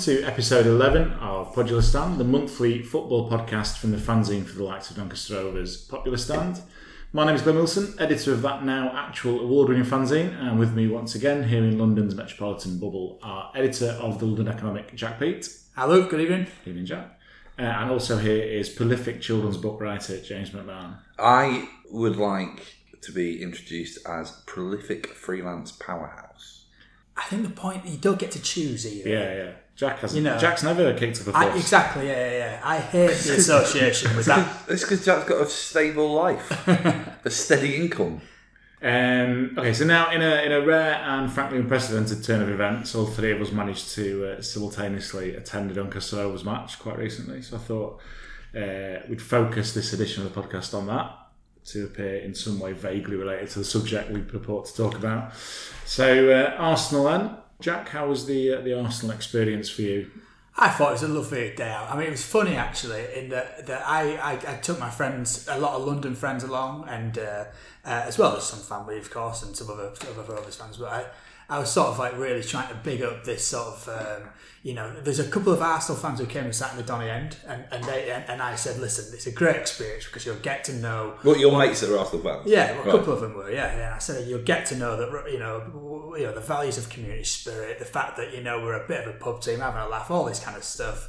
to episode 11 of Podular Stand, the monthly football podcast from the fanzine for the likes of Doncaster Rovers Popular Stand. My name is Glen Wilson, editor of that now actual award winning fanzine, and with me once again here in London's metropolitan bubble, our editor of the London Economic, Jack Peat. Hello, good evening. Good Evening, Jack. Uh, and also here is prolific children's book writer James McMahon. I would like to be introduced as prolific freelance powerhouse. I think the point you don't get to choose either. Yeah, yeah. Jack has. You know, Jack's never kicked up a I, fuss. exactly. Yeah, yeah, yeah. I hate the association with that. It's because Jack's got a stable life, a steady income. Um, okay, so now in a in a rare and frankly unprecedented turn of events, all three of us managed to uh, simultaneously attend a Doncaster Rovers match quite recently. So I thought uh, we'd focus this edition of the podcast on that to appear in some way vaguely related to the subject we purport to talk about. So uh, Arsenal then, Jack, how was the uh, the Arsenal experience for you? I thought it was a lovely day out. I mean, it was funny actually in that that I, I, I took my friends, a lot of London friends along, and uh, uh, as well as some family, of course, and some other other Rovers fans. But I, was sort of like really trying to big up this sort of, um, you know, there's a couple of Arsenal fans who came and sat in the Donny end, and and they and, and I said, listen, it's a great experience because you'll get to know What your mates that are Arsenal fans? Yeah, well, a Right. couple of them were. Yeah, yeah. I said you'll get to know that you know, you know the values of community spirit, the fact that you know we're a bit of a pub team, having a laugh, all this kind of stuff.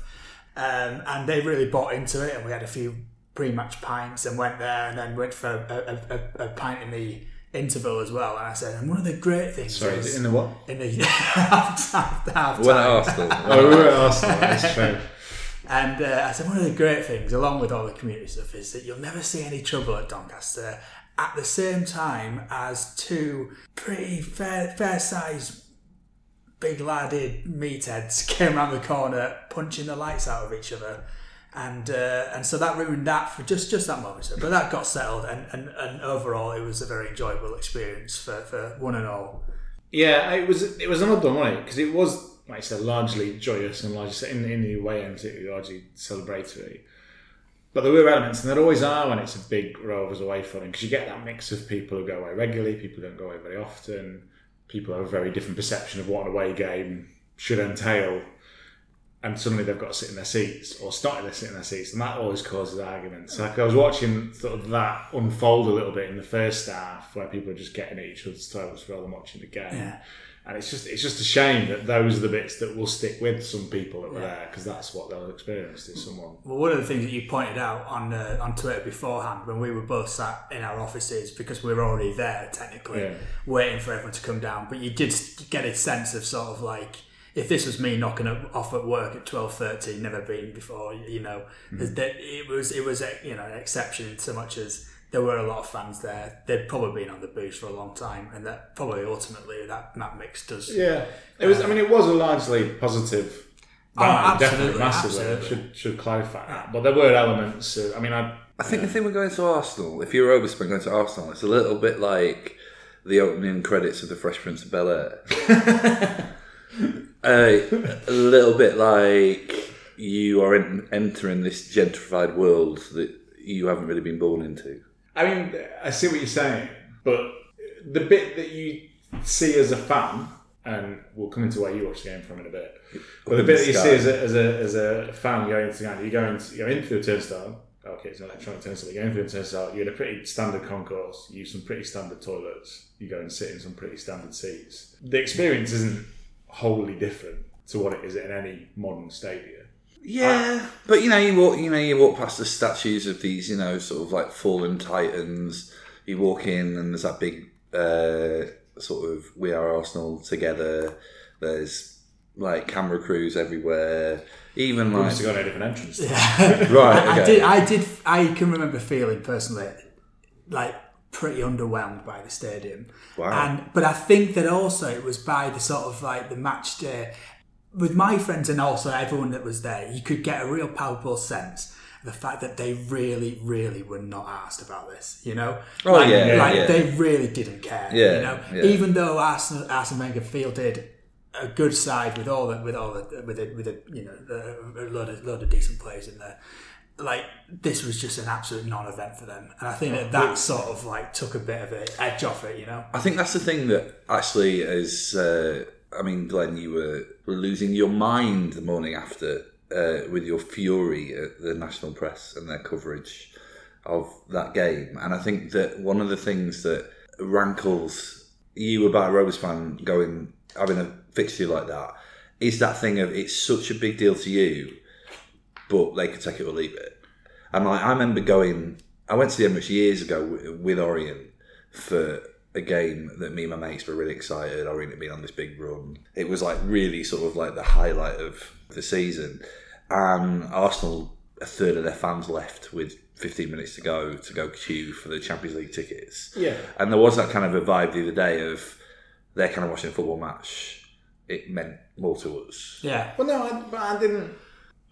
Um, and they really bought into it, and we had a few pre-match pints, and went there, and then went for a, a, a, a pint in the interval as well. And I said, and one of the great things Sorry, is in the what? in the half, half, half When at. Arsenal. Oh, we were at Arsenal. That's true. And uh, I said, one of the great things, along with all the community stuff, is that you'll never see any trouble at Doncaster at the same time as two pretty fair, fair sized, big ladded meatheads came around the corner punching the lights out of each other. And uh, and so that ruined that for just, just that moment. But that got settled, and, and, and overall, it was a very enjoyable experience for, for one and all. Yeah, it was it was an odd one, wasn't it? Because it was, like I said, largely joyous and largely in, in the way was largely celebratory. But there were elements, and there always are when it's a big Rovers away footing, because you get that mix of people who go away regularly, people who don't go away very often, people have a very different perception of what an away game should entail, and suddenly they've got to sit in their seats or starting to sit in their seats, and that always causes arguments. Like I was watching sort of that unfold a little bit in the first half, where people are just getting at each other's throats rather than watching the game. Yeah. And it's just it's just a shame that those are the bits that will stick with some people that were there because that's what they'll experience is someone. Well, one of the things that you pointed out on uh, on Twitter beforehand when we were both sat in our offices because we were already there technically, Yeah. waiting for everyone to come down. But you did get a sense of sort of like if this was me knocking off at work at twelve thirty, never been before, you know, Mm-hmm. that it was it was a, you know an exception in so much as there were a lot of fans there. They'd probably been on the booze for a long time, and that probably ultimately that that mix does. Yeah, it was. I mean, it was a largely positive. Oh, absolutely, definitely, massively. absolutely. Should should clarify that. But there were elements. Of, I mean, I I think the thing with going to Arsenal, if you're a Rovers going to Arsenal, it's a little bit like the opening credits of The Fresh Prince of Bel Air. uh, a little bit like you are en- entering this gentrified world that you haven't really been born into. I mean, I see what you're saying, but the bit that you see as a fan, and we'll come into where you watch the game from in a bit. But the bit that you see as a, as a, as a fan going into the game, you go into, you go in through the turnstile. Okay, it's an electronic turnstile. You go in through the turnstile. You're in a pretty standard concourse. You use some pretty standard toilets. You go and sit in some pretty standard seats. The experience isn't wholly different to what it is in any modern stadium. Yeah, but you know, you walk, you know, you walk past the statues of these, you know, sort of like fallen titans. You walk in, and there's that big uh, sort of "We Are Arsenal" together. There's like camera crews everywhere. Even like Must have got a different entrance. right, I, I did. I did. I can remember feeling personally like pretty underwhelmed by the stadium. Wow. And but I think that also it was by the sort of like the match day with my friends and also everyone that was there. You could get a real palpable sense. of The fact that they really, really were not asked about this, you know, Oh, like, yeah, like yeah. they really didn't care, Yeah, you know. yeah. Even though Arsenal, Arsene Wenger fielded a good side with all the with all the with a, with a you know a load of load of decent players in there. Like this was just an absolute non-event for them, and I think that that sort of like took a bit of an edge off it. You know, I think that's the thing that actually is. Uh, I mean, Glen, you were, were losing your mind the morning after uh, with your fury at the national press and their coverage of that game. And I think that one of the things that rankles you about fan going having a fixture like that is that thing of it's such a big deal to you, but they could take it or leave it. And like, I remember going, I went to the Emirates years ago with, with Orient for a game that me and my mates were really excited. Orient had been on this big run. It was like really sort of like the highlight of the season. And Arsenal, a third of their fans left with 15 minutes to go to go queue for the Champions League tickets. Yeah. And there was that kind of a vibe the other day of they're kind of watching a football match. It meant more to us. yeah, Well, no, I, but I didn't.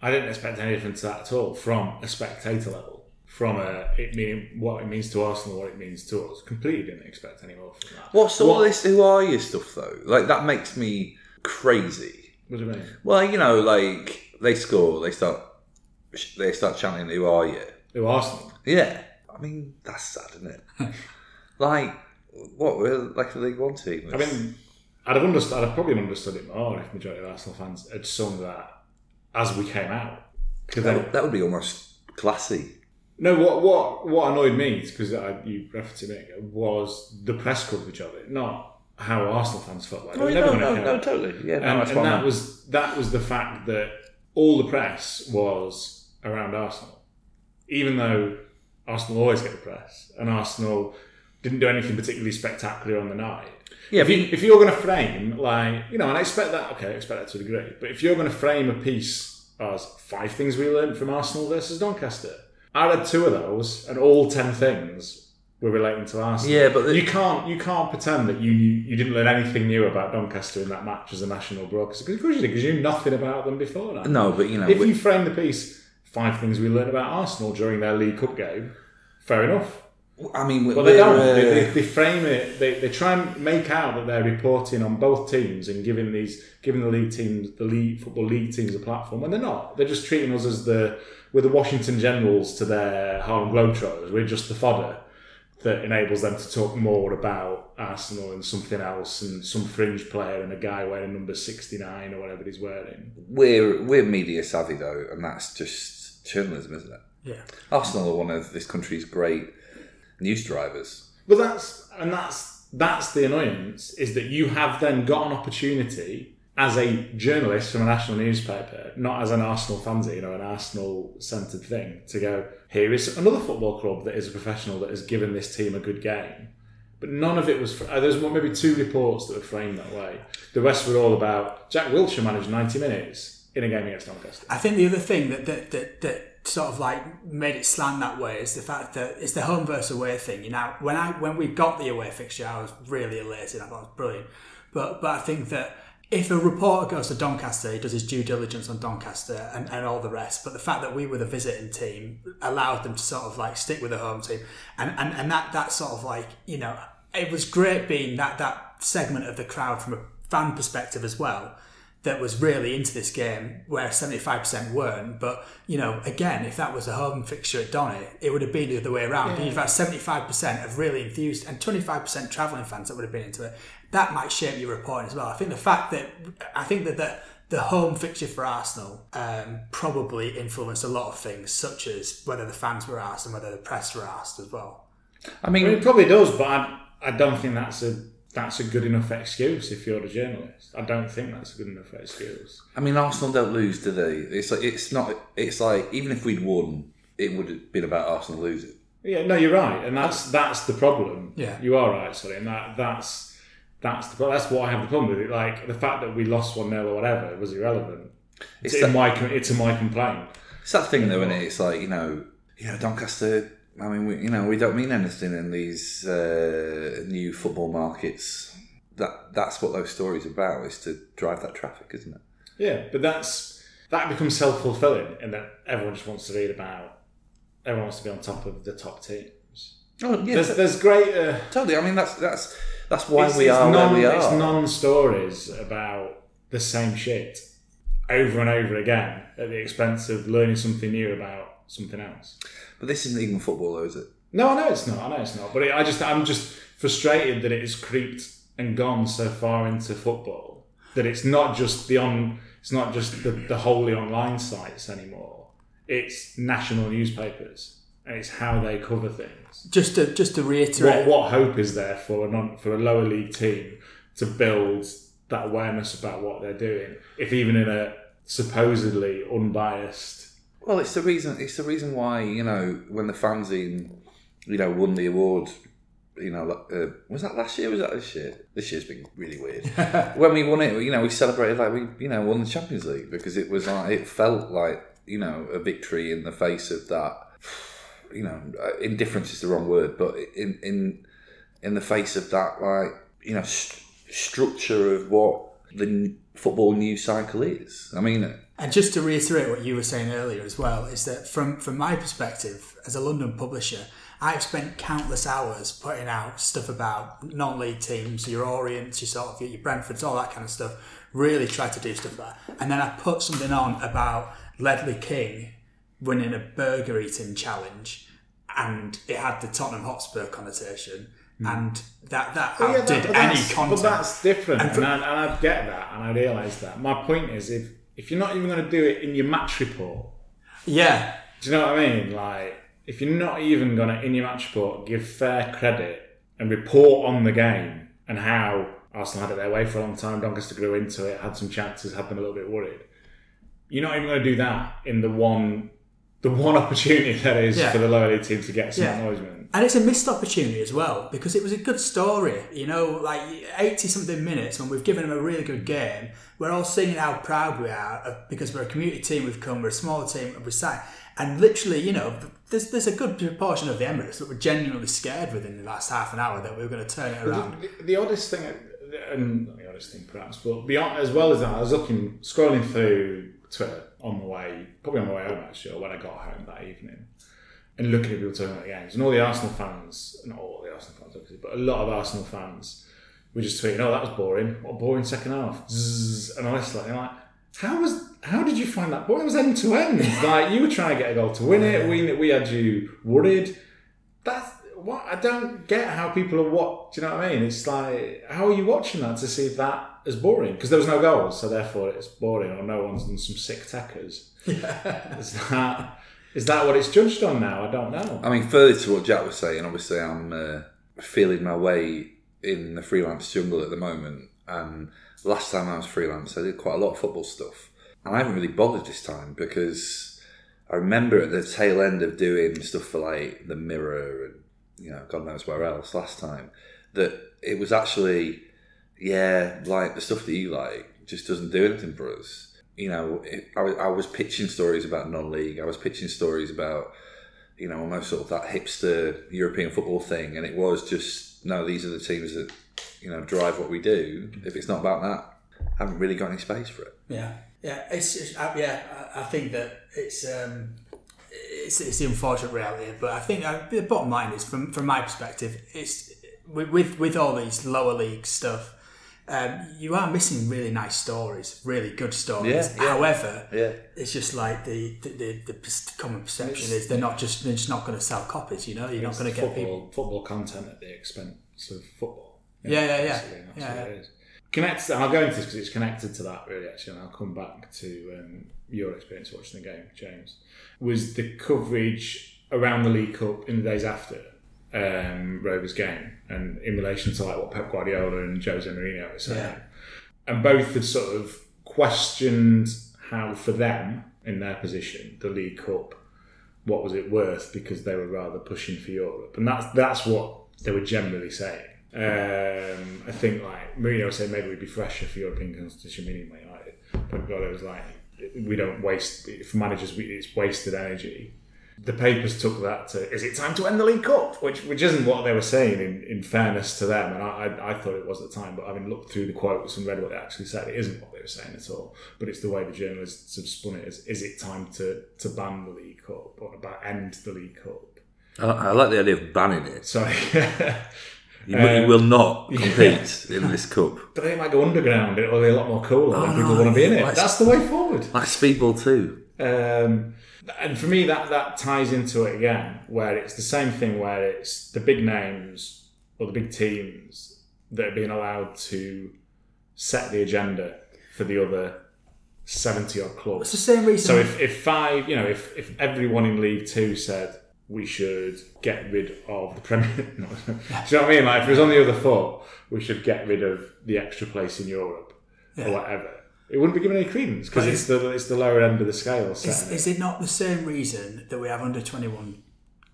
I didn't expect anything to that at all from a spectator level. From a it meaning what it means to Arsenal, what it means to us. Completely didn't expect any more from that. What's all What- this who are you stuff though? Like that makes me crazy. What do you mean? Well, you know, like they score, they start they start chanting who are you? Who Arsenal? Yeah. I mean, that's sad, isn't it? like what we're like a League One team. I mean, I'd have understood. I'd have probably understood it more if majority of Arsenal fans had sung that as we came out. Because that, would- that would be almost classy. no, what what what annoyed me because you referenced it a was the press coverage of it, not how Arsenal fans felt like. Oh, they were never no, no, no, totally. Yeah, no, and, that's and that meant. was that was the fact that all the press was around Arsenal, even though Arsenal always get the press, and Arsenal didn't do anything particularly spectacular on the night. Yeah, if, you, if you're going to frame like you know, and I expect that. Okay, I expect that to a degree, but if you're going to frame a piece as five things we learned from Arsenal versus Doncaster, I read two of those, and all ten things were relating to Arsenal. Yeah, but the- you can't you can't pretend that you knew, you didn't learn anything new about Doncaster in that match as a national broadcaster. Because of course you did, because you knew nothing about them before that. No, but you know, If we- you frame the piece five things we learned about Arsenal during their League Cup game, fair enough. I mean, But we're, they don't. uh, They, they, they frame it. They, they try and make out that they're reporting on both teams and giving these giving the league teams the league football league teams a platform and they're not. They're just treating us as the we're the Washington Generals to their Harlem Globetrotters. We're just the fodder that enables them to talk more about Arsenal and something else and some fringe player and a guy wearing number sixty nine or whatever he's wearing. we're we're media savvy though, and that's just journalism, isn't it? yeah. Arsenal are one of this country's great news drivers. Well, that's and that's that's the annoyance is that you have then got an opportunity as a journalist from a national newspaper, not as an Arsenal fancy, you know, an Arsenal centred thing, to go, here is another football club that is a professional that has given this team a good game. But none of it was. Uh, there's one- maybe two reports that were framed that way. The rest were all about Jack Wilshere managed 90 minutes in a game against Doncaster. I think the other thing that that, that that sort of like made it slant that way is the fact that it's the home versus away thing. You know, when I when we got the away fixture, I was really elated. I thought it was brilliant. But but I think that if a reporter goes to Doncaster, he does his due diligence on Doncaster and, and all the rest. But the fact that we were the visiting team allowed them to sort of like stick with the home team, and and, and that that sort of like you know it was great being that that segment of the crowd from a fan perspective as well that was really into this game where 75% weren't. But, you know, again, if that was a home fixture at Donny, it would have been the other way around. You'd have had 75% of really enthused and 25% travelling fans that would have been into it. That might shape your reporting as well. I think the fact that, I think that the, the home fixture for Arsenal um, probably influenced a lot of things, such as whether the fans were asked and whether the press were asked as well. I mean, I mean, it probably does, but I, I don't think that's a that's a good enough excuse if you're a journalist. I don't think that's a good enough excuse. I mean, Arsenal don't lose, do they? It's like it's not. It's like even if we'd won, it would have been about Arsenal losing. Yeah, no, you're right, and that's that's the problem. Yeah. you are right, sorry, and that that's that's the pro- that's what I have the problem with it. Like the fact that we lost one 0 or whatever was irrelevant. It's, It's in that- my it's in my complaint. It's that thing though, isn't it? It's like you know, you know, Doncaster. I mean, we, you know, we don't mean anything in these uh, new football markets. That that's what those stories about is to drive that traffic, isn't it? Yeah, but that's that becomes self fulfilling, and that everyone just wants to read about. Everyone wants to be on top of the top teams. Oh yeah, There's there's great. Uh, totally. I mean, that's that's that's why it's, we it's are non, where we It's are. non stories about the same shit over and over again at the expense of learning something new about something else. But this isn't even football, though, is it? No, I know it's not. I know it's not. But it, I just, I'm just frustrated that it has creeped and gone so far into football that it's not just the on, it's not just the, the wholly online sites anymore. It's national newspapers and it's how they cover things. Just to just to What, reiterate, what hope is there for a non, for a lower league team to build that awareness about what they're doing, if even in a supposedly unbiased Well, it's the reason. It's the reason why you know when the fanzine, you know, won the award. You know, uh, was that last year? Was that this year? This year's been really weird. when we won it, you know, we celebrated like we, you know, won the Champions League because it was like it felt like you know a victory in the face of that. You know, uh, indifference is the wrong word, but in in in the face of that, like you know, st- structure of what the n- football news cycle is. I mean, And just to reiterate what you were saying earlier as well, is that from from my perspective as a London publisher, I've spent countless hours putting out stuff about non-league teams, your Orients, your sort of your Brentfords, all that kind of stuff. Really try to do stuff like that, and then I put something on about Ledley King winning a burger eating challenge, and it had the Tottenham Hotspur connotation, and that that Hmm. Well, yeah, that- any that's- content. But that's different, And and, I, and I get that, and I realise that. My point is, if if you're not even going to do it in your match report, yeah, do you know what I mean? Like, if you're not even going to in your match report give fair credit and report on the game and how Arsenal had it their way for a long time, Doncaster grew into it, had some chances, had them a little bit worried. You're not even going to do that in the one, the one opportunity that is Yeah. for the lower league team to get some Yeah. acknowledgement. And it's a missed opportunity as well because it was a good story. You know, like 80 something minutes when we've given them a really good game, we're all singing how proud we are because we're a community team, we've come, we're a smaller team, and we're sat. And literally, you know, there's, there's a good proportion of the Emirates that were genuinely scared within the last half an hour that we were going to turn it around. The, the oddest thing, and not the oddest thing perhaps, but beyond as well as that, I was looking, scrolling through Twitter on the way, probably on my way home actually, or when I got home that evening, and looking at people talking about the games, and all the Arsenal fans, not all the Arsenal fans obviously, but a lot of Arsenal fans were just tweeting, "Oh, that was boring. What a boring second half." Zzz. And honestly, I'm like, how was, how did you find that boring? It was end to end. Like you were trying to get a goal to win it. We we had you worried. That's what I don't get how people are what. Do you know what I mean? It's like how are you watching that to see if that is boring? Because there was no goals, so therefore it's boring, or no one's done some sick techers. Is that is that what it's judged on now? I don't know. I mean, further to what Jack was saying, obviously I'm uh, feeling my way in the freelance jungle at the moment. And last time I was freelance, I did quite a lot of football stuff. And I haven't really bothered this time because I remember at the tail end of doing stuff for like the Mirror and you know God knows where else last time that it was actually yeah like the stuff that you like just doesn't do anything for us. You know, I, was- I was pitching stories about non-league. I was pitching stories about you know, almost sort of that hipster European football thing, and it was just no, these are the teams that you know drive what we do. If it's not about that, I haven't really got any space for it. Yeah, yeah, it's, it's uh, yeah. I, I think that it's um, it's, it's the unfortunate reality, but I think uh, the bottom line is, from from my perspective, it's with, with all these lower league stuff. Um, you are missing really nice stories, really good stories. Yeah, yeah. However, Yeah, it's just like the the, the, the common perception is they're not just they're just not going to sell copies. You know, you're not going to get football, people. football content at the expense of football. Yeah, yeah, yeah. that's Yeah, what yeah. it is. Connected, and I'll go into this because it's connected to that really. Actually, and I'll come back to um, your experience watching the game, James. Was the coverage around the League Cup in the days after um, Rovers game, and in relation to like what Pep Guardiola and Jose Mourinho were saying, Yeah. and both had sort of questioned how, for them in their position, the League Cup, what was it worth because they were rather pushing for Europe, and that's that's what they were generally saying. Um, I think like Mourinho said maybe we'd be fresher for European competition, meaning Man United. But God, was like we don't waste for managers. We, it's wasted energy. The papers took that to is it time to end the League Cup, which which isn't what they were saying. In, in fairness to them, and I, I, I thought it was at the time, but having looked through the quotes and read what they actually said, it isn't what they were saying at all. But it's the way the journalists have spun it as is it time to to ban the League Cup or about end the League Cup. I, I like the idea of banning it. Sorry. You, you will not compete in this cup. But they might go underground. It'll be a lot more cooler, and Oh, people want to be in it. like- That's the way forward. Like Speedball too. Um, and for me, that that ties into it again, where it's the same thing, where it's the big names or the big teams that are being allowed to set the agenda for the other seventy odd clubs. It's the same reason. So if, if five, you know, if, if everyone in League Two said we should get rid of the Premier, do you know what I mean? Like if it was on the other foot, we should get rid of the extra place in Europe or whatever. It wouldn't be given any credence because But it's the it's the lower end of the scale. is, is it not the same reason that we have under twenty one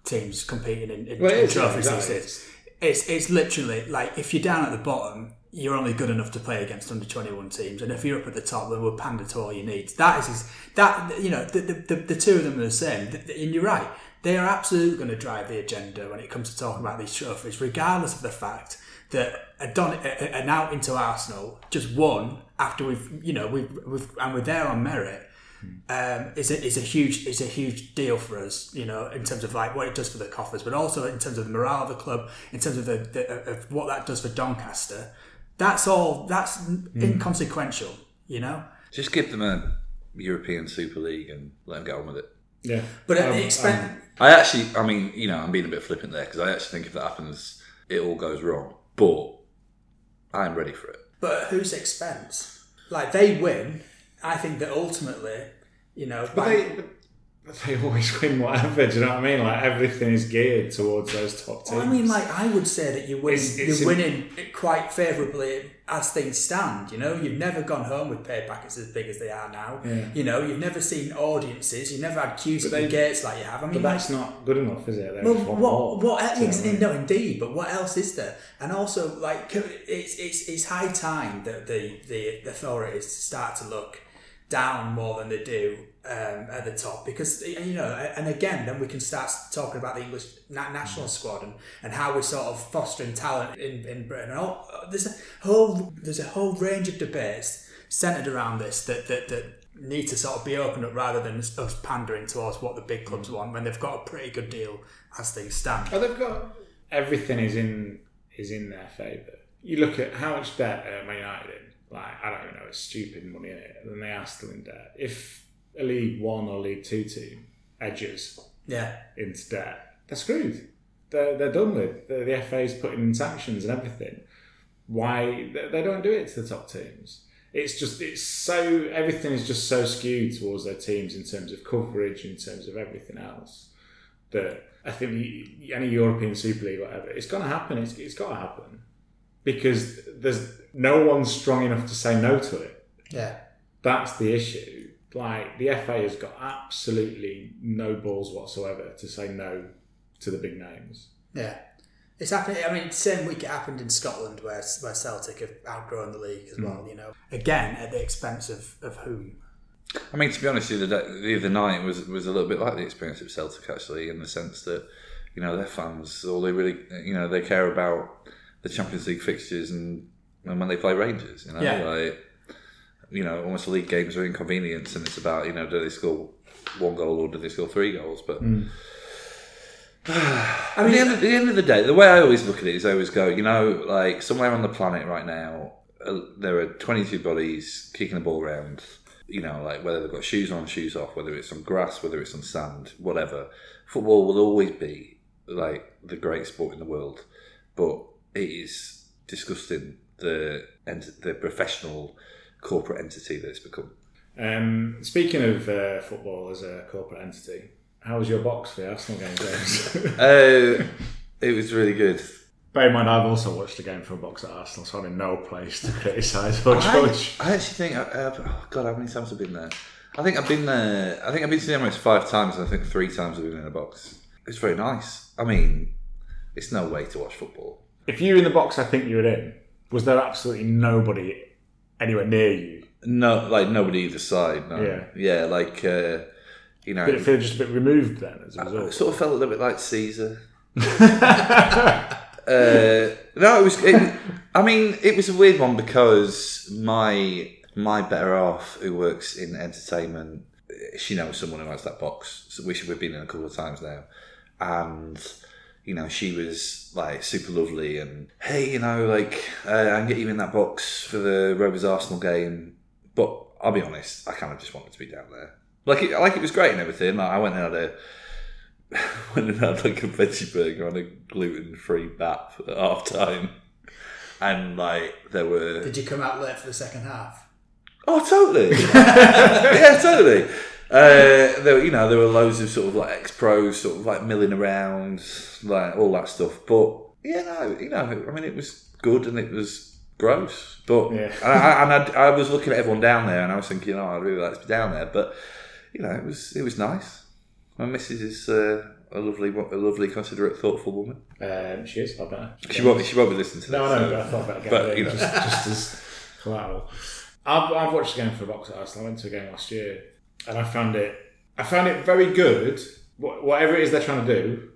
teams competing in, in, Well, in trophies these days? It's it's literally like if you're down at the bottom, you're only good enough to play against under twenty one teams, and if you're up at the top, then we'll pander to all you need. That is that you know the, the, the, two of them are the same, and you're right. They are absolutely going to drive the agenda when it comes to talking about these trophies, regardless of the fact that a done, a, a- an out into Arsenal just won after we've you know we've, we've and we're there on merit um, is a, is a huge is a huge deal for us, you know, in terms of like what it does for the coffers, but also in terms of the morale of the club, in terms of the, the of what that does for Doncaster. That's all. That's inconsequential, you know. Just give them a European Super League and let them get on with it. yeah. But at Um, the expense, I actually, I mean, you know, I'm being a bit flippant there because I actually think if that happens, it all goes wrong. But I'm ready for it. but at whose expense? Like they win. I think that ultimately, you know, But by- they, but they always win whatever. Do you know what I mean? Like everything is geared towards those top teams. Well, I mean, like I would say that you win, It's- it's you're in- winning quite favourably as things stand. You know, you've never gone home with pay packets as big as they are now. Yeah. You know, you've never seen audiences. You've never had queues at the gates like you have. I mean, but like, that's not good enough, is it? Well, what more. what Do you know what I mean? No, indeed. But what else is there? And also, like, it's it's it's high time that the the authorities start to look down more than they do um, at the top because you know and again then we can start talking about the English na- national squad and, and how we're sort of fostering talent in, in Britain all, there's a whole there's a whole range of debates centered around this that, that, that need to sort of be opened up rather than us pandering towards what the big clubs want when they've got a pretty good deal as things stand Oh, they've got everything is in is in their favour. You look at how much debt uh, Man United. Like I don't even know, it's stupid money in it, and then they are still in debt. If a League One or League Two team edges yeah into debt, they're screwed. They're, they're done with. The, the FA's putting in sanctions and everything. Why they, they don't do it to the top teams? It's just it's so everything is just so skewed towards their teams in terms of coverage, in terms of everything else. That I think any European Super League, whatever, it's going to happen. It's, it's got to happen because there's no one strong enough to say no to it. yeah That's the issue. Like the FA has got absolutely no balls whatsoever to say no to the big names. Yeah. It's happening. I mean, same week it happened in Scotland, where where Celtic have outgrown the league as hmm. well. You know, again at the expense of, of whom. I mean, to be honest, the other, the other night was was a little bit like the experience of Celtic, actually, in the sense that you know their fans, all they really, you know, they care about the Champions League fixtures and, and when they play Rangers, you know, Yeah. like you know, almost league games are inconvenience, and it's about you know, do they score one goal or do they score three goals? But I at, the mean, end, at the end of the day, the way I always look at it is I always go, you know, like somewhere on the planet right now, uh, there are 22 bodies kicking the ball around, you know, like whether they've got shoes on, shoes off, whether it's on grass, whether it's on sand, whatever. Football will always be like the great sport in the world, but it is disgusting the ent- the professional corporate entity that it's become. Um, speaking of uh, football as a corporate entity, how was your box for the Arsenal game, James? Uh, it was really good. Bear in mind, I've also watched the game from a box at Arsenal, so I'm in no place to criticise or I, judge. I actually think, uh, oh God, how many times have I been there? I think I've been there. I think I've been to the Emirates five times, and I think three times I've been in a box. It's very nice. I mean, it's no way to watch football. If you were in the box I think you were in, was there absolutely nobody anywhere near you? No, like nobody either side. No. Yeah. yeah, like uh, you know, Did it feel just a bit removed then as a it result? sort of felt a little bit like Caesar. Uh, no, it was. It, I mean, it was a weird one because my my better half, who works in entertainment, she knows someone who has that box. So we we've been in a couple of times now, and you know she was like super lovely and hey, you know, like uh, I can get you in that box for the Rovers Arsenal game. But I'll be honest, I kind of just wanted to be down there. Like it, like it was great and everything. Like I went and had a went and had like a veggie burger on a gluten free bap at half time, and like there were Did you come out late for the second half? oh totally yeah totally. Uh, there, were- you know, there were loads of sort of like ex pros, sort of like milling around, like all that stuff. But yeah, no, you know, I mean, it was good and it was gross. But Yeah. and, I, and I, I was looking at everyone down there, and I was thinking, oh, I'd really like to be down there. But you know, it was it was nice. My missus is uh, a lovely, a lovely, considerate, thoughtful woman. Um, she is. I bet. She won't, she won't be listening to No, this. no, so- but I thought about getting but, it you know. just, just as collateral. I've, I've watched a game for Box at Arsenal. I went to a game last year, and I found it. I found it very good. Wh- Whatever it is they're trying to do,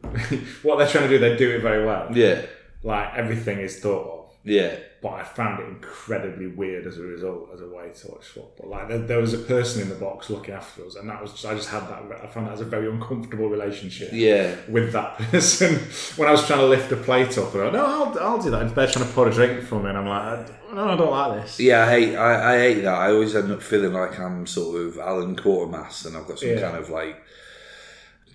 what they're trying to do, they do it very well. yeah, Like everything is thought of. yeah, But I found it incredibly weird as a result, as a way to watch football. Like there, there was a person in the box looking after us, and that was just, I just had that. I found that as a very uncomfortable relationship yeah. with that person when I was trying to lift a plate up. And I, no, I'll, I'll do that. And they're trying to pour a drink for me, and I'm like, no, I don't like this. Yeah, I hate I, I hate that. I always end up feeling like I'm sort of Alan Quartermass, and I've got some Yeah. kind of like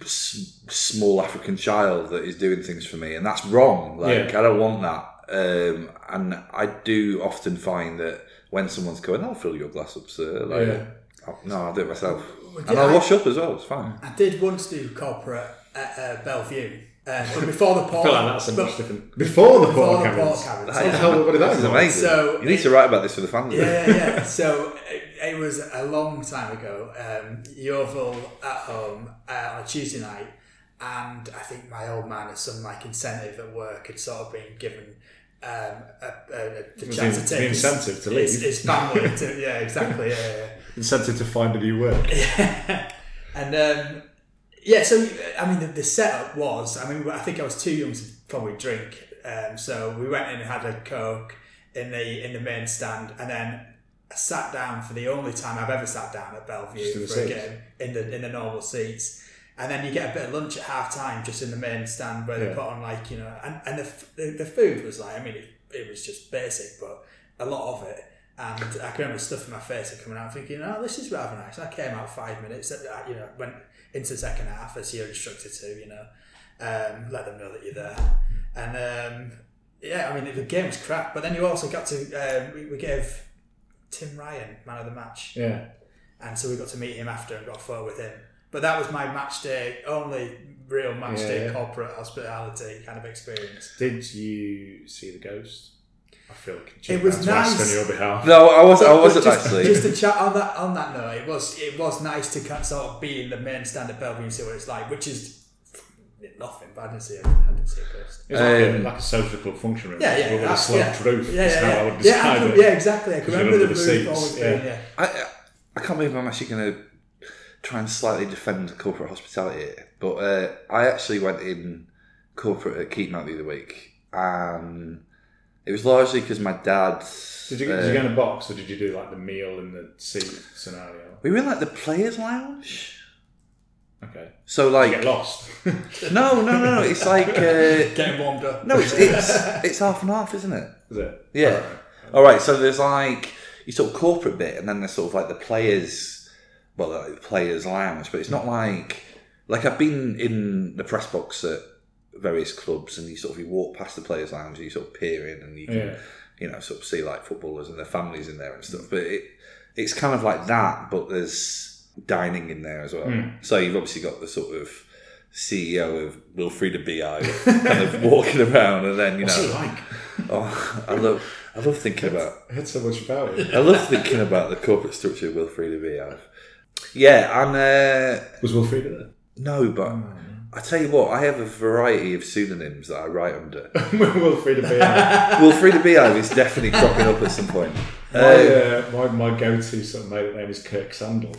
small African child that is doing things for me, and that's wrong. Like Yeah. I don't want that. Um, and I do often find that when someone's going, "I'll fill your glass up, sir," like, Yeah. oh, no, I'll do it myself, Well, and I'll I- wash up as well. It's fine. I did once do corporate at uh, Belle Vue, uh, but before the I port. feel like that's a but- much different. Before the before port the cameras. port cameras. What the hell would that This is involve? amazing. So- you need to write about this for the fans. yeah, yeah, yeah. So it, it was a long time ago. Um, Yeovil at home uh, on a Tuesday night, and I think my old man has some like incentive at work had sort of been given um, a, a, the chance the- to take his- incentive to his, leave. his family to yeah exactly yeah. yeah. Incentive to find a new work. Yeah, and um, yeah, so I mean, the, the setup was. I mean, I think I was too young to probably drink, um, so we went in and had a coke in the in the main stand, and then I sat down for the only time I've ever sat down at Belle Vue for a game in the in the normal seats. And then you get a bit of lunch at half time just in the main stand where they Yeah. put on like you know, and, and the, the the food was like I mean it, it was just basic, but a lot of it. And I can remember stuff in my face and coming out thinking, oh, this is rather nice. And I came out five minutes, uh, you know, went into the second half as you're instructed to, you know, um, let them know that you're there. And um, yeah, I mean, the game was crap. But then you also got to, um, we, we gave Tim Ryan man of the match. Yeah. And so we got to meet him after and got a photo with him. But that was my match day, only real match Yeah, day yeah. corporate hospitality kind of experience. Did you see the ghost? I feel like It was nice. on your behalf. No, I was. I But- but wasn't just, actually. Just to chat on that on that note, it was it was nice to kind of sort of be in the main stand at Belle Vue and see what it's like, which is nothing. But I didn't see it. I didn't see a ghost. It was like, a, Um, like a social club function room. Yeah, yeah, With a that's- sloped yeah. roof. Yeah, is yeah, how yeah. I would yeah, I can- it. yeah, exactly. I can 'Cause you're remember the under roof seats, always yeah. being yeah. I, I- I can't believe I'm actually going to try and slightly defend corporate hospitality here, but uh, I actually went in corporate at Keepmoat the other week, and it was largely because my dad. Did you, uh, did you go in a box or did you do like the meal in the seat scenario? we were in like the players' lounge, Okay. so Did you like get lost? no, no, no, no. It's like uh, Getting warmed up. no, it's, it's it's half and half, isn't it? Is it? Yeah. Alright. All right. So there's like you sort of corporate bit, and then there's sort of like the players, well, like the players' lounge. But it's not like like I've been in the press box at various clubs, and you sort of you walk past the players' lounge, and you sort of peer in, and you can Yeah. you know sort of see like footballers and their families in there and stuff. But it it's kind of like that, but there's dining in there as well. Hmm. So you've obviously got the sort of CEO of Wilfreda Beehive kind of walking around, and then you What's know. like? Oh, I love, I love thinking about, I heard so much about it. I love thinking about the corporate structure of Wilfreda Beehive. Yeah, and uh, Was Wilfreda there? no, but I tell you what, I have a variety of pseudonyms that I write under. Wilfreda being Wilfreda Beehive is definitely cropping up at some point. my, Um, uh, my, my go-to sort of mate name is Kirk Sandall.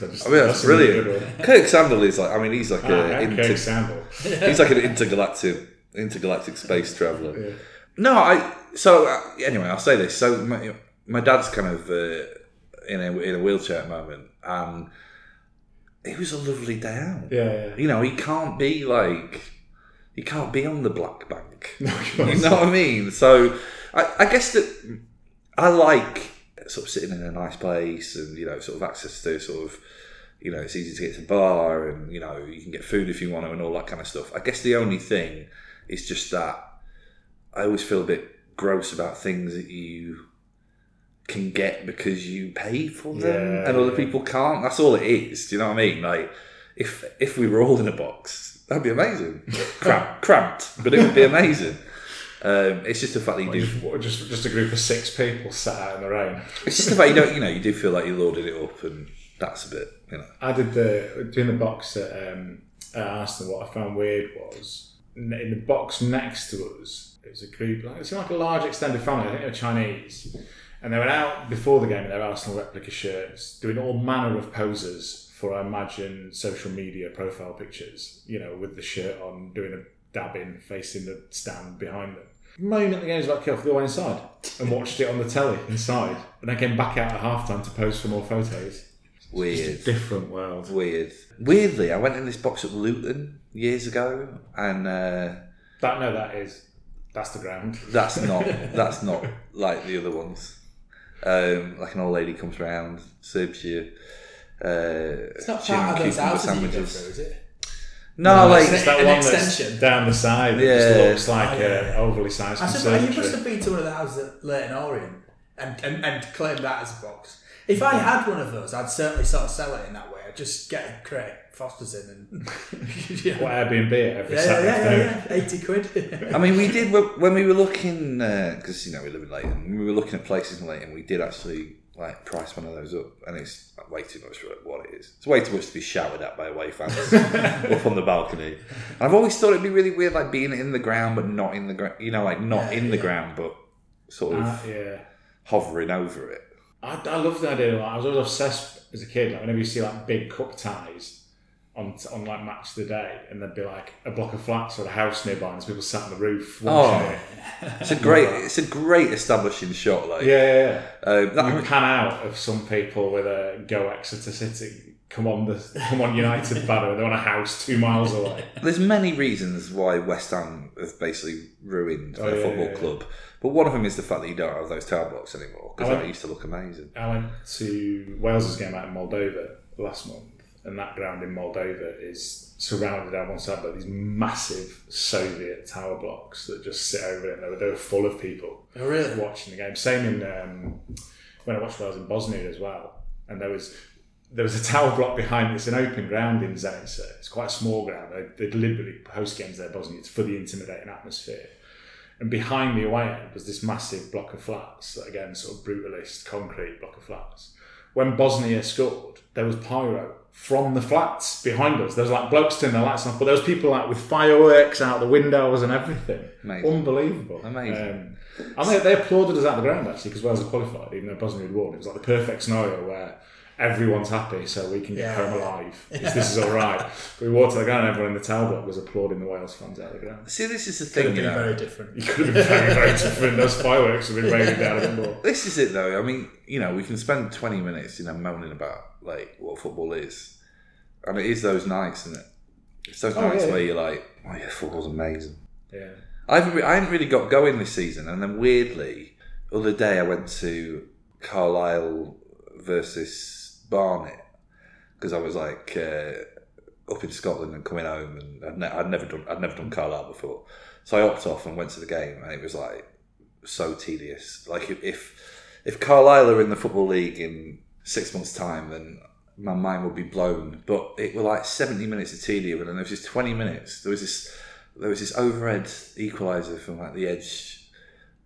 I, just, I mean, that's brilliant. Kirk Sandall is like, I mean, he's like Ah, a inter- Kirk Sandall. he's like an intergalactic intergalactic space traveler. Yeah. No, I. So uh, anyway, I'll say this. So my, my dad's kind of uh, in a in a wheelchair at the moment, Um, and it was a lovely day out. Yeah, yeah. You know, he can't be like he can't be on the black bank. No, You know what I mean? So I, I guess that I like sort of sitting in a nice place and you know sort of access to sort of you know, it's easy to get to the bar, and you know, you can get food if you want to, and all that kind of stuff. I guess the only thing is just that I always feel a bit gross about things that you can get because you pay for them Yeah, and other yeah. people can't. That's all it is. Do you know what I mean? Like, if if we were all in a box, that'd be amazing. Cramped, cramped, but it would be amazing. Um, it's just the fact that you do. Just, just just a group of six people sat out in the rain. It's just the fact you don't. You know, you do feel like you loaded it up, and that's a bit. You know. I did the doing the box at, um, at Arsenal. What I found weird was in in the box next to us, it was a group like it seemed like a large extended family. I think they were Chinese, and they went out before the game in their Arsenal replica shirts, doing all manner of poses for I imagine social media profile pictures. You know, with the shirt on, doing a dab in, facing the stand behind them. The moment the game was about to kick off, they went inside and watched it on the telly inside, and then came back out at half time to pose for more photos. It's Weird. a different world. Weird. Weirdly, I went in this box at Luton years ago, and uh, That no, that is that's the ground. that's not that's not like the other ones. Um, like an old lady comes round, serves you. Uh, It's not gin part of those cucumber houses you go sandwiches. through, is it? No, like it's that an one extension. that's down the side. That Yeah. just looks like Oh, yeah, a yeah. overly sized I suppose you must have been to one of the houses at Leyton Orient and, and, and claim that as a box. If I had one of those, I'd certainly sort of sell it in that way. I'd just get a crate, Foster's in, and yeah, What Airbnb it every yeah, Saturday yeah, yeah, yeah, eighty quid. I mean, we did when when we were looking because you know we live in Leyton. We were looking at places in Leyton, we did actually like price one of those up, and it's way too much for what it is. It's way too much to be shouted at by away fans up on the balcony. And I've always thought it'd be really weird, like being in the ground but not in the ground. You know, like not Yeah, in the ground but sort of Ah, yeah. hovering over it. I, I love the idea. Like, I was always obsessed as a kid. Like whenever you see like big cup ties on on like match of the day, and there'd be like a block of flats or a house nearby, and there's people sat on the roof watching Oh. it. It's a great, it's a great establishing shot. Like, Yeah, yeah, yeah. um, that, You pan out of some people with a go Exeter City. Come on, the come on, United banner. They're on a house two miles away. There's many reasons why West Ham have basically ruined Oh, their yeah, football yeah, yeah. club, but one of them is the fact that you don't have those tower blocks anymore because I that used to look amazing. I went to Wales's game out in Moldova last month, and that ground in Moldova is surrounded on one side by these massive Soviet tower blocks that just sit over it. And they were, they were full of people oh, really? watching the game. Same in um, when I watched Wales in Bosnia as well, and there was there was a tower block behind. It, it's an open ground in Zenica. It's quite a small ground. They, they deliberately host games there, Bosnia, It's for the intimidating atmosphere. And behind the away end was this massive block of flats, again, sort of brutalist concrete block of flats. When Bosnia scored, there was pyro from the flats behind us. There was like blokes turning their lights off, but there was people like with fireworks out the windows and everything. Amazing. Unbelievable. Amazing. Um, and they, they applauded us out the ground actually because Wales had qualified, even though Bosnia had won. It was like the perfect scenario where everyone's happy, so we can get Yeah. home alive. If this is all right. we walked to the ground, and everyone in the tower block was applauding the Wales fans out of the ground. See, this is the thing. Could thing, have you been know. very different. You could have been very, very different. Those fireworks have been raining down a bit more. This is it, though. I mean, you know, we can spend twenty minutes, you know, moaning about like what football is, and it is those nights, isn't it? It's those Oh, nights yeah. where you're like, "Oh yeah, football's amazing." Yeah. I haven't, re- I hadn't really got going this season, and then weirdly, the other day I went to Carlisle versus Barnet because I was like uh, up in Scotland and coming home, and I'd, ne- I'd never done I'd never done Carlisle before, so I opted off and went to the game, and it was like so tedious. Like if if, Carlisle are in the football league in six months' time, then my mind would be blown. But it were like seventy minutes of tedium, and then there was just twenty minutes. There was this there was this overhead equaliser from like the edge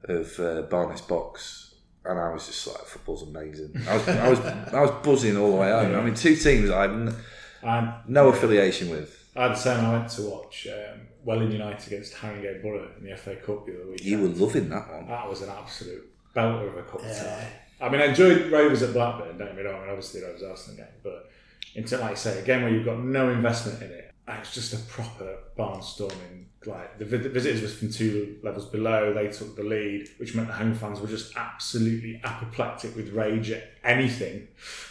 of uh, Barnet's box, and I was just like, "Football's amazing." I was, I was, I was buzzing all the way home. I mean, two teams I had n- no affiliation with. I had the same. I went to watch um, Welling United against Haringey Borough in the FA Cup the other week. You were loving that one. That was an absolute belter of a cup Yeah. tie. I mean, I enjoyed Rovers at Blackburn. Don't get me wrong. And obviously, Rovers Arsenal game, but into like I say, a game where you've got no investment in it, and it's just a proper barnstorming. Like the vi- visitors was from two levels below. They took the lead, which meant the home fans were just absolutely apoplectic with rage at anything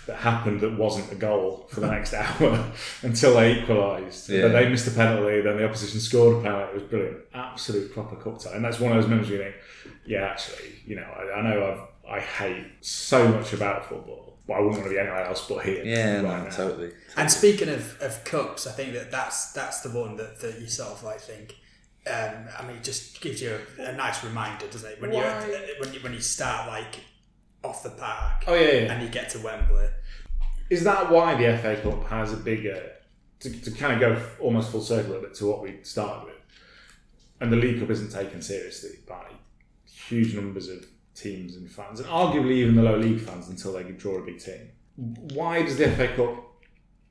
that happened that wasn't a goal for the next hour until they equalised. Yeah. Then they missed a penalty. Then the opposition scored a penalty. It was brilliant. Absolute proper cup tie, and that's one of those moments where you think, yeah, actually, you know, I, I know I've I hate so much about football, but I wouldn't want to be anywhere else but here. Yeah, right no, now. totally. And speaking of, of cups, I think that that's that's the one that, that you sort of like think. Um, I mean, it just gives you a, a nice reminder, doesn't it? When you when you when you start like off the park Oh yeah, yeah. and you get to Wembley. Is that why the FA Cup has a bigger to, to kind of go almost full circle a bit to what we started with, and the League Cup isn't taken seriously by huge numbers of teams and fans, and arguably even the low league fans until they draw a big team. Why does the FA Cup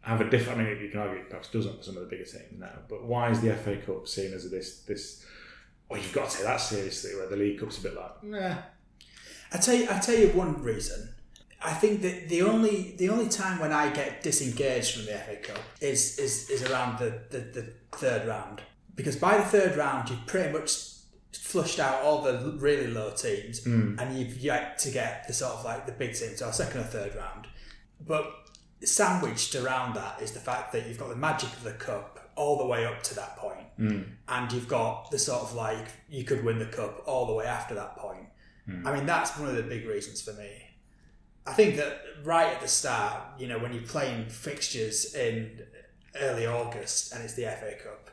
have a different? I mean, you can argue it perhaps doesn't for some of the bigger teams now, but why is the FA Cup seen as this this? Oh, you've got to take that seriously. Where the League Cup's a bit like, nah. I tell you, I tell you one reason. I think that the only the only time when I get disengaged from the FA Cup is is, is around the, the, the third round because by the third round you've pretty much flushed out all the really low teams hmm. and you've yet to get the sort of like the big teams or second or third round. But sandwiched around that is the fact that you've got the magic of the cup all the way up to that point, hmm. and you've got the sort of like you could win the cup all the way after that point. Hmm. I mean, that's one of the big reasons for me. I think that right at the start, you know, when you're playing fixtures in early August and it's the FA Cup,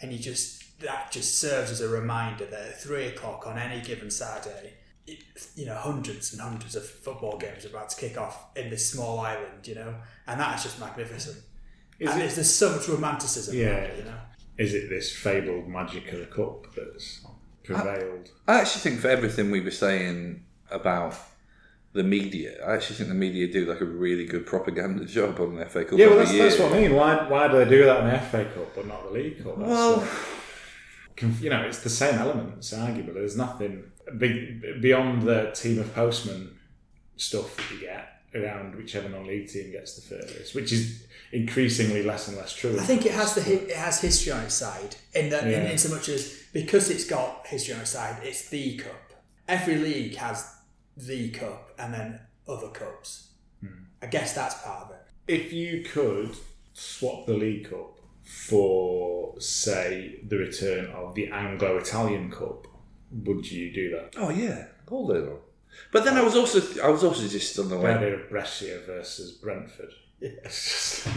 and you just that just serves as a reminder that at three o'clock on any given Saturday, it, you know, hundreds and hundreds of football games are about to kick off in this small island, you know, and that's just magnificent. Is and it- there's, there's so much romanticism, Yeah. around it, you know. Is it this fabled magic of the cup that's prevailed? I actually think for everything we were saying about the media, I actually think the media do like a really good propaganda job on the FA Cup. Yeah, well, that's, that's what I mean. Why, why do they do that in the FA Cup but not the League Cup? That's Well- like- conf- you know, it's the same elements, arguably. There's nothing big, beyond the team of postmen stuff that you get around whichever non-league team gets the furthest, which is increasingly less and less true. I think it has the hi- it has history on its side in that in, Yeah. in so much as because it's got history on its side, it's the cup. Every league has the cup and then other cups. Hmm. I guess that's part of it. If you could swap the League Cup for, say, the return of the Anglo-Italian Cup, would you do that? Oh yeah, all day long. But then I was also I was also just on the The way. idea of Brescia versus Brentford. It's just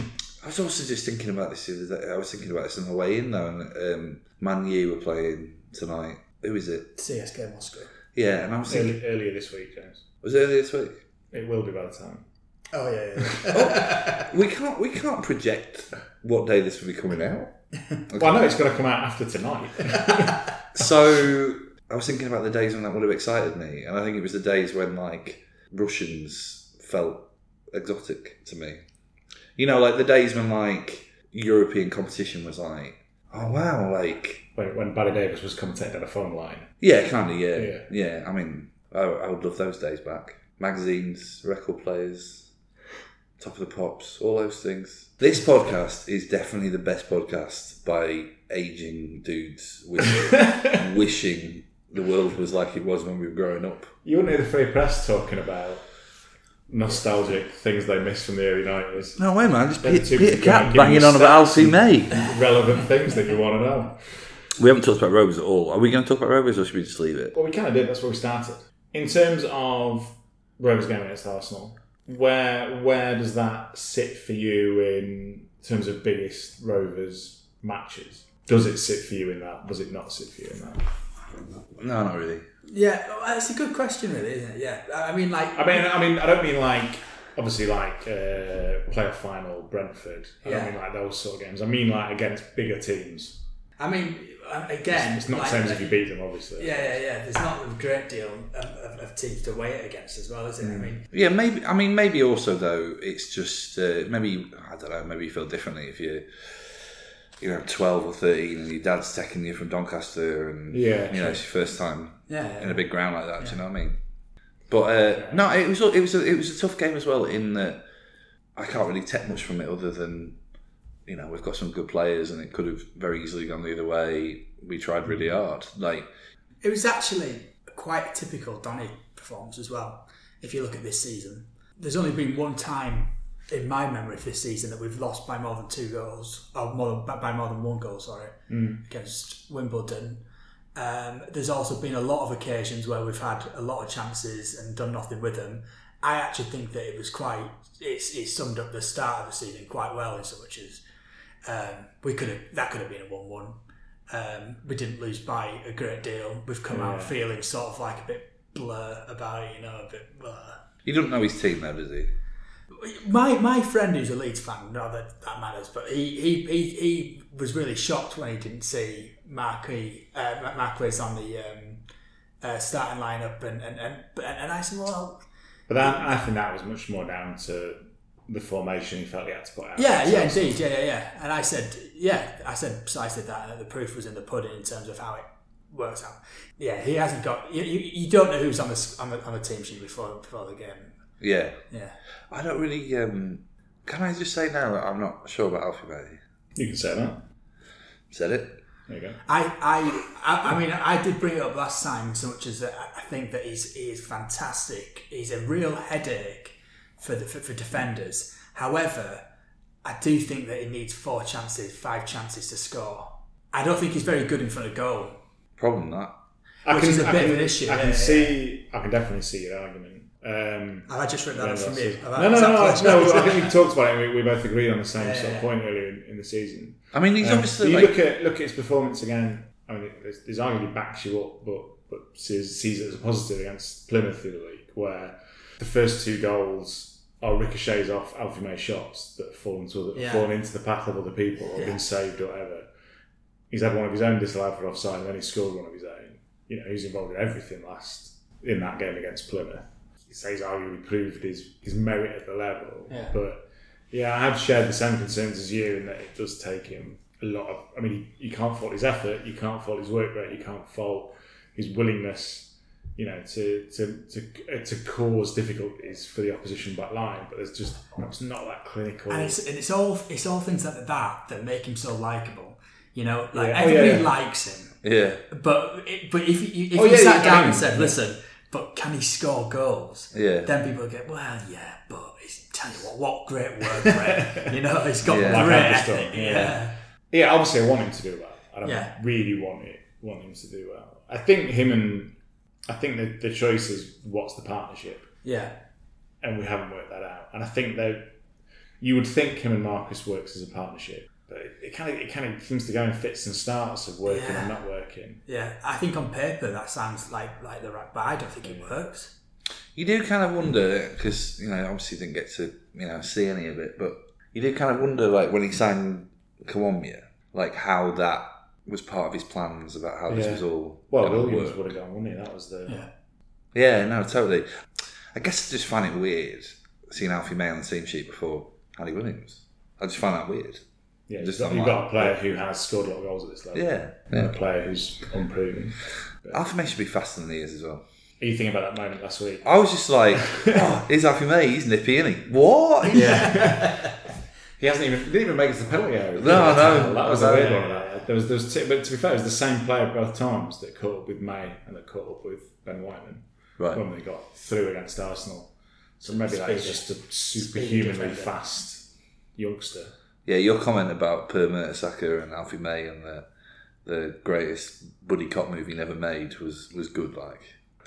I was also just thinking about this the other day. I was thinking about this on the way in though, and um, Man U were playing tonight. Who is it? CSKA Moscow. Yeah, and I was thinking, early, earlier this week, James. was it earlier this week? It will be by the time. Oh yeah, yeah. yeah. We can't we can't project what day this will be coming out. Well, I know it's going to come out after tonight. So I was thinking about the days when that would have excited me, and I think it was the days when like Russians felt exotic to me. You know, like the days when like European competition was like, oh wow, like when, when Barry Davies was commentating on a phone line. yeah, kind of yeah, Yeah. yeah. I mean, I, I would love those days back. Magazines, record players, top of the pops, all those things. This podcast is definitely the best podcast by aging dudes wishing, wishing the world was like it was when we were growing up. You wouldn't hear the free press talking about nostalgic things they missed from the early 90s. No way, man. Just Them Peter, two Peter Cat banging on about Alfie May. Relevant things that you want to know. We haven't talked about Rovers at all. Are we going to talk about Rovers or should we just leave it? Well, we kind of did. That's where we started. In terms of Rovers game against Arsenal, where where does that sit for you in terms of biggest Rovers matches? Does it sit for you in that? Does it not sit for you in that? No, not really. yeah, well, it's a good question, really, isn't it? Yeah, I I mean, like, I mean, I mean, I don't mean like obviously like uh, playoff final Brentford. I Yeah. don't mean like those sort of games. I mean like against bigger teams. I mean, uh, again, It's not like, the same as if you beat them, obviously. Yeah, yeah, yeah. There's not a great deal of, of, of teams to weigh it against as well, is it? I mean, Yeah, maybe. I mean, maybe also though, it's just uh, maybe I don't know. Maybe you feel differently if you, you know, twelve or thirteen, and your dad's taking you from Doncaster, and Yeah, you know, it's your first time yeah, yeah. in a big ground like that. Do you know what I mean? But uh, no, it was it was a, it was a tough game as well. In that I can't really take much from it other than you know we've got some good players, and it could have very easily gone the other way. We tried really hard. Like It was actually quite a typical Donny performance as well. If you look at this season, there's only been one time in my memory of this season that we've lost by more than two goals, or more than, by more than one goal. Sorry, against Wimbledon. Um, there's also been a lot of occasions where we've had a lot of chances and done nothing with them, I actually think that it was quite. It's it summed up the start of the season quite well in so much as um, we could have that could have been a one-one. Um, we didn't lose by a great deal. We've come out feeling sort of like a bit blur about it, you know, a bit blur. He doesn't know his team though, does he? My my friend who's a Leeds fan, not that that matters, but he he, he, he was really shocked when he didn't see Marquis uh, Marquis on the um, uh, starting lineup, and and, and and I said, well, But that, I think that was much more down to the formation he felt he had to put out. yeah, yeah, indeed, yeah, yeah, yeah. And I said, yeah, I said, so I said that, the proof was in the pudding in terms of how it works out. Yeah, he hasn't got. You, you, you don't know who's on the on the on the team sheet before before the game. Yeah. Yeah. I don't really. Um, can I just say now that I'm not sure about Alfie May? You can say that. Said it. There you go. I, I, I, I mean, I did bring it up last time, so much as I think that he's he is fantastic. He's a real headache for the for, for defenders. However, I do think that he needs four chances, five chances to score. I don't think he's very good in front of goal. Problem that. I Which is a I bit of can- an issue, I can yeah, see. I can definitely see your argument. Um, Have I just written that yeah, up from you? I- no, no, no, no, no. I think we talked about it. and We, we both agreed on the same Yeah, sort of point earlier in, in the season. I mean, he's Um, obviously you like. look at look at his performance again. I mean, there's, there's arguably backs you up, but but sees, sees it as a positive against Plymouth through the league, where the first two goals are ricochets off Alfie May shots that have fallen to Yeah. fallen into the path of other people or Yeah. been saved or whatever. He's had one of his own disallowed for offside, and then he scored one of his own. You know, he's involved in everything last in that game against Plymouth. He says oh, arguably proved his, his merit at the level, Yeah. but yeah, I have shared the same concerns as you in that it does take him a lot of. I mean, you can't fault his effort, you can't fault his work rate, you can't fault his willingness, you know, to to to, uh, to cause difficulties for the opposition back line. But there's just it's not that clinical. And it's and it's all it's all things like that that make him so likable. You know, like Yeah. Oh, everybody yeah, yeah. likes him. Yeah. But it, but if you if Oh, you yeah, sat yeah, down I mean, and said, yeah. "Listen, but can he score goals?" Yeah. then people would get, "Well, yeah, but he's, tell you what, what great work rate." you know, he's got Yeah. great Like Atherstone, ethic. yeah. Yeah. Yeah, obviously, I want him to do well. I don't Yeah. really want it want him to do well. I think him and I think the, the choice is what's the partnership, yeah, and we haven't worked that out. And I think that you would think him and Marquis works as a partnership, but it, it kind of it kind of seems to go in fits and starts of working Yeah. and not working. yeah. I think on paper that sounds like like the right, but I don't think it works. You do kind of wonder because you know obviously didn't get to you know see any of it, but you do kind of wonder like when he signed Kiwomya, like how that was part of his plans about how this Yeah. was all Well, gonna Williams work. would have gone, wouldn't he? That was the Yeah. Yeah, no, totally. I guess I just find it weird seeing Alfie May on the team sheet before Harry Williams. I just find that weird. yeah. Just You've got, you've like- got a player who has scored a lot of goals at this level. Yeah, and a player who's unproven. Alfie May should be faster than he is as well. Are you thinking about that moment last week? I was just like, oh, here's Alfie May. He's nippy, isn't he? What? Yeah. he hasn't even didn't even make it to the penalty area. No, no, that was no. a weird one. That there was there was t- but to be fair, it was the same player both times that caught up with May and that caught up with Ben Whiteman Right. when they got through against Arsenal. So maybe that is just a superhumanly fast youngster. Yeah, your comment about Per Mertesacker and Alfie May and the the greatest buddy cop movie never made was was good. Like,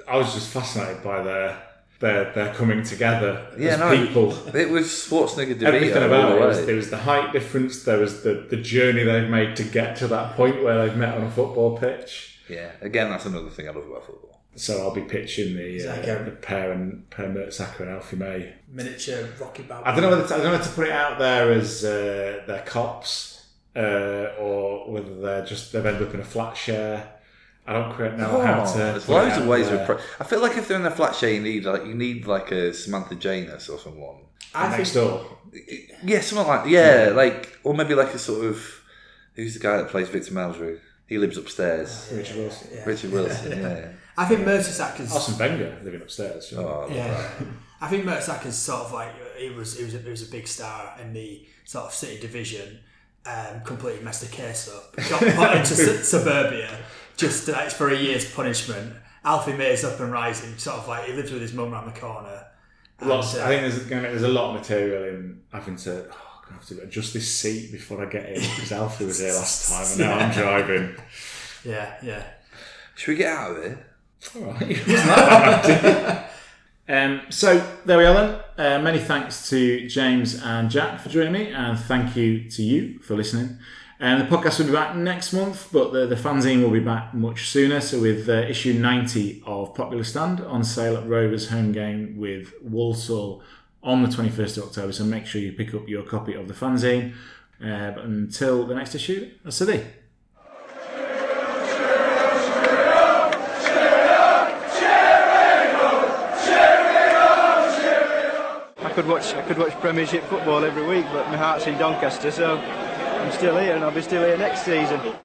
I was just fascinated by their their their coming together yeah, as no, people. It was Schwarzenegger DeVito Everything all about the it. Was, way. there was the height difference. There was the, the journey they've made to get to that point where they've met on a football pitch. Yeah, again, that's another thing I love about football. So I'll be pitching the, uh, Zach, the pair and Per Mertesacker and Alfie May. Miniature Rocky Balboa. I don't know whether to, I don't know whether to put it out there as uh, they're cops uh, or whether they're just they've ended up in a flat share. I don't quite know how to. there's put it loads of ways there. of. Pro- I feel like if they're in a flat share, you need like you need like a Samantha Janus or someone. I next think door. Yeah, something like yeah, like or maybe like a sort of who's the guy that plays Victor Meldrew? He lives upstairs. Richard Wilson. yeah. Richard Wilson. Yeah. I think Mertesacker's Arsene Wenger living upstairs. you know. Oh, Yeah, I think Mertesacker's sort of like he was he was a, he was a big star in the sort of city division. Um, completely messed the case up. Got put into su- suburbia just like for a year's punishment. Alfie May's up and rising, sort of like he lives with his mum around the corner. And, Lots. uh, I think there's gonna, there's a lot of material in having to. Oh, I'm have to adjust this seat before I get in because Alfie was here last time and now I'm driving. yeah, yeah. Should we get out of here? All right, it wasn't that bad. Um, so there we are then. Uh, many thanks to James and Jack for joining me, and thank you to you for listening. And the podcast will be back next month, but the, the fanzine will be back much sooner. So with uh, issue 90 of Popular Stand on sale at Rovers home game with Walsall on the 21st of October. So make sure you pick up your copy of the fanzine. Uh, but until the next issue, it. I could watch I could watch Premiership football every week, but my heart's in Doncaster, so I'm still here and I'll be still here next season.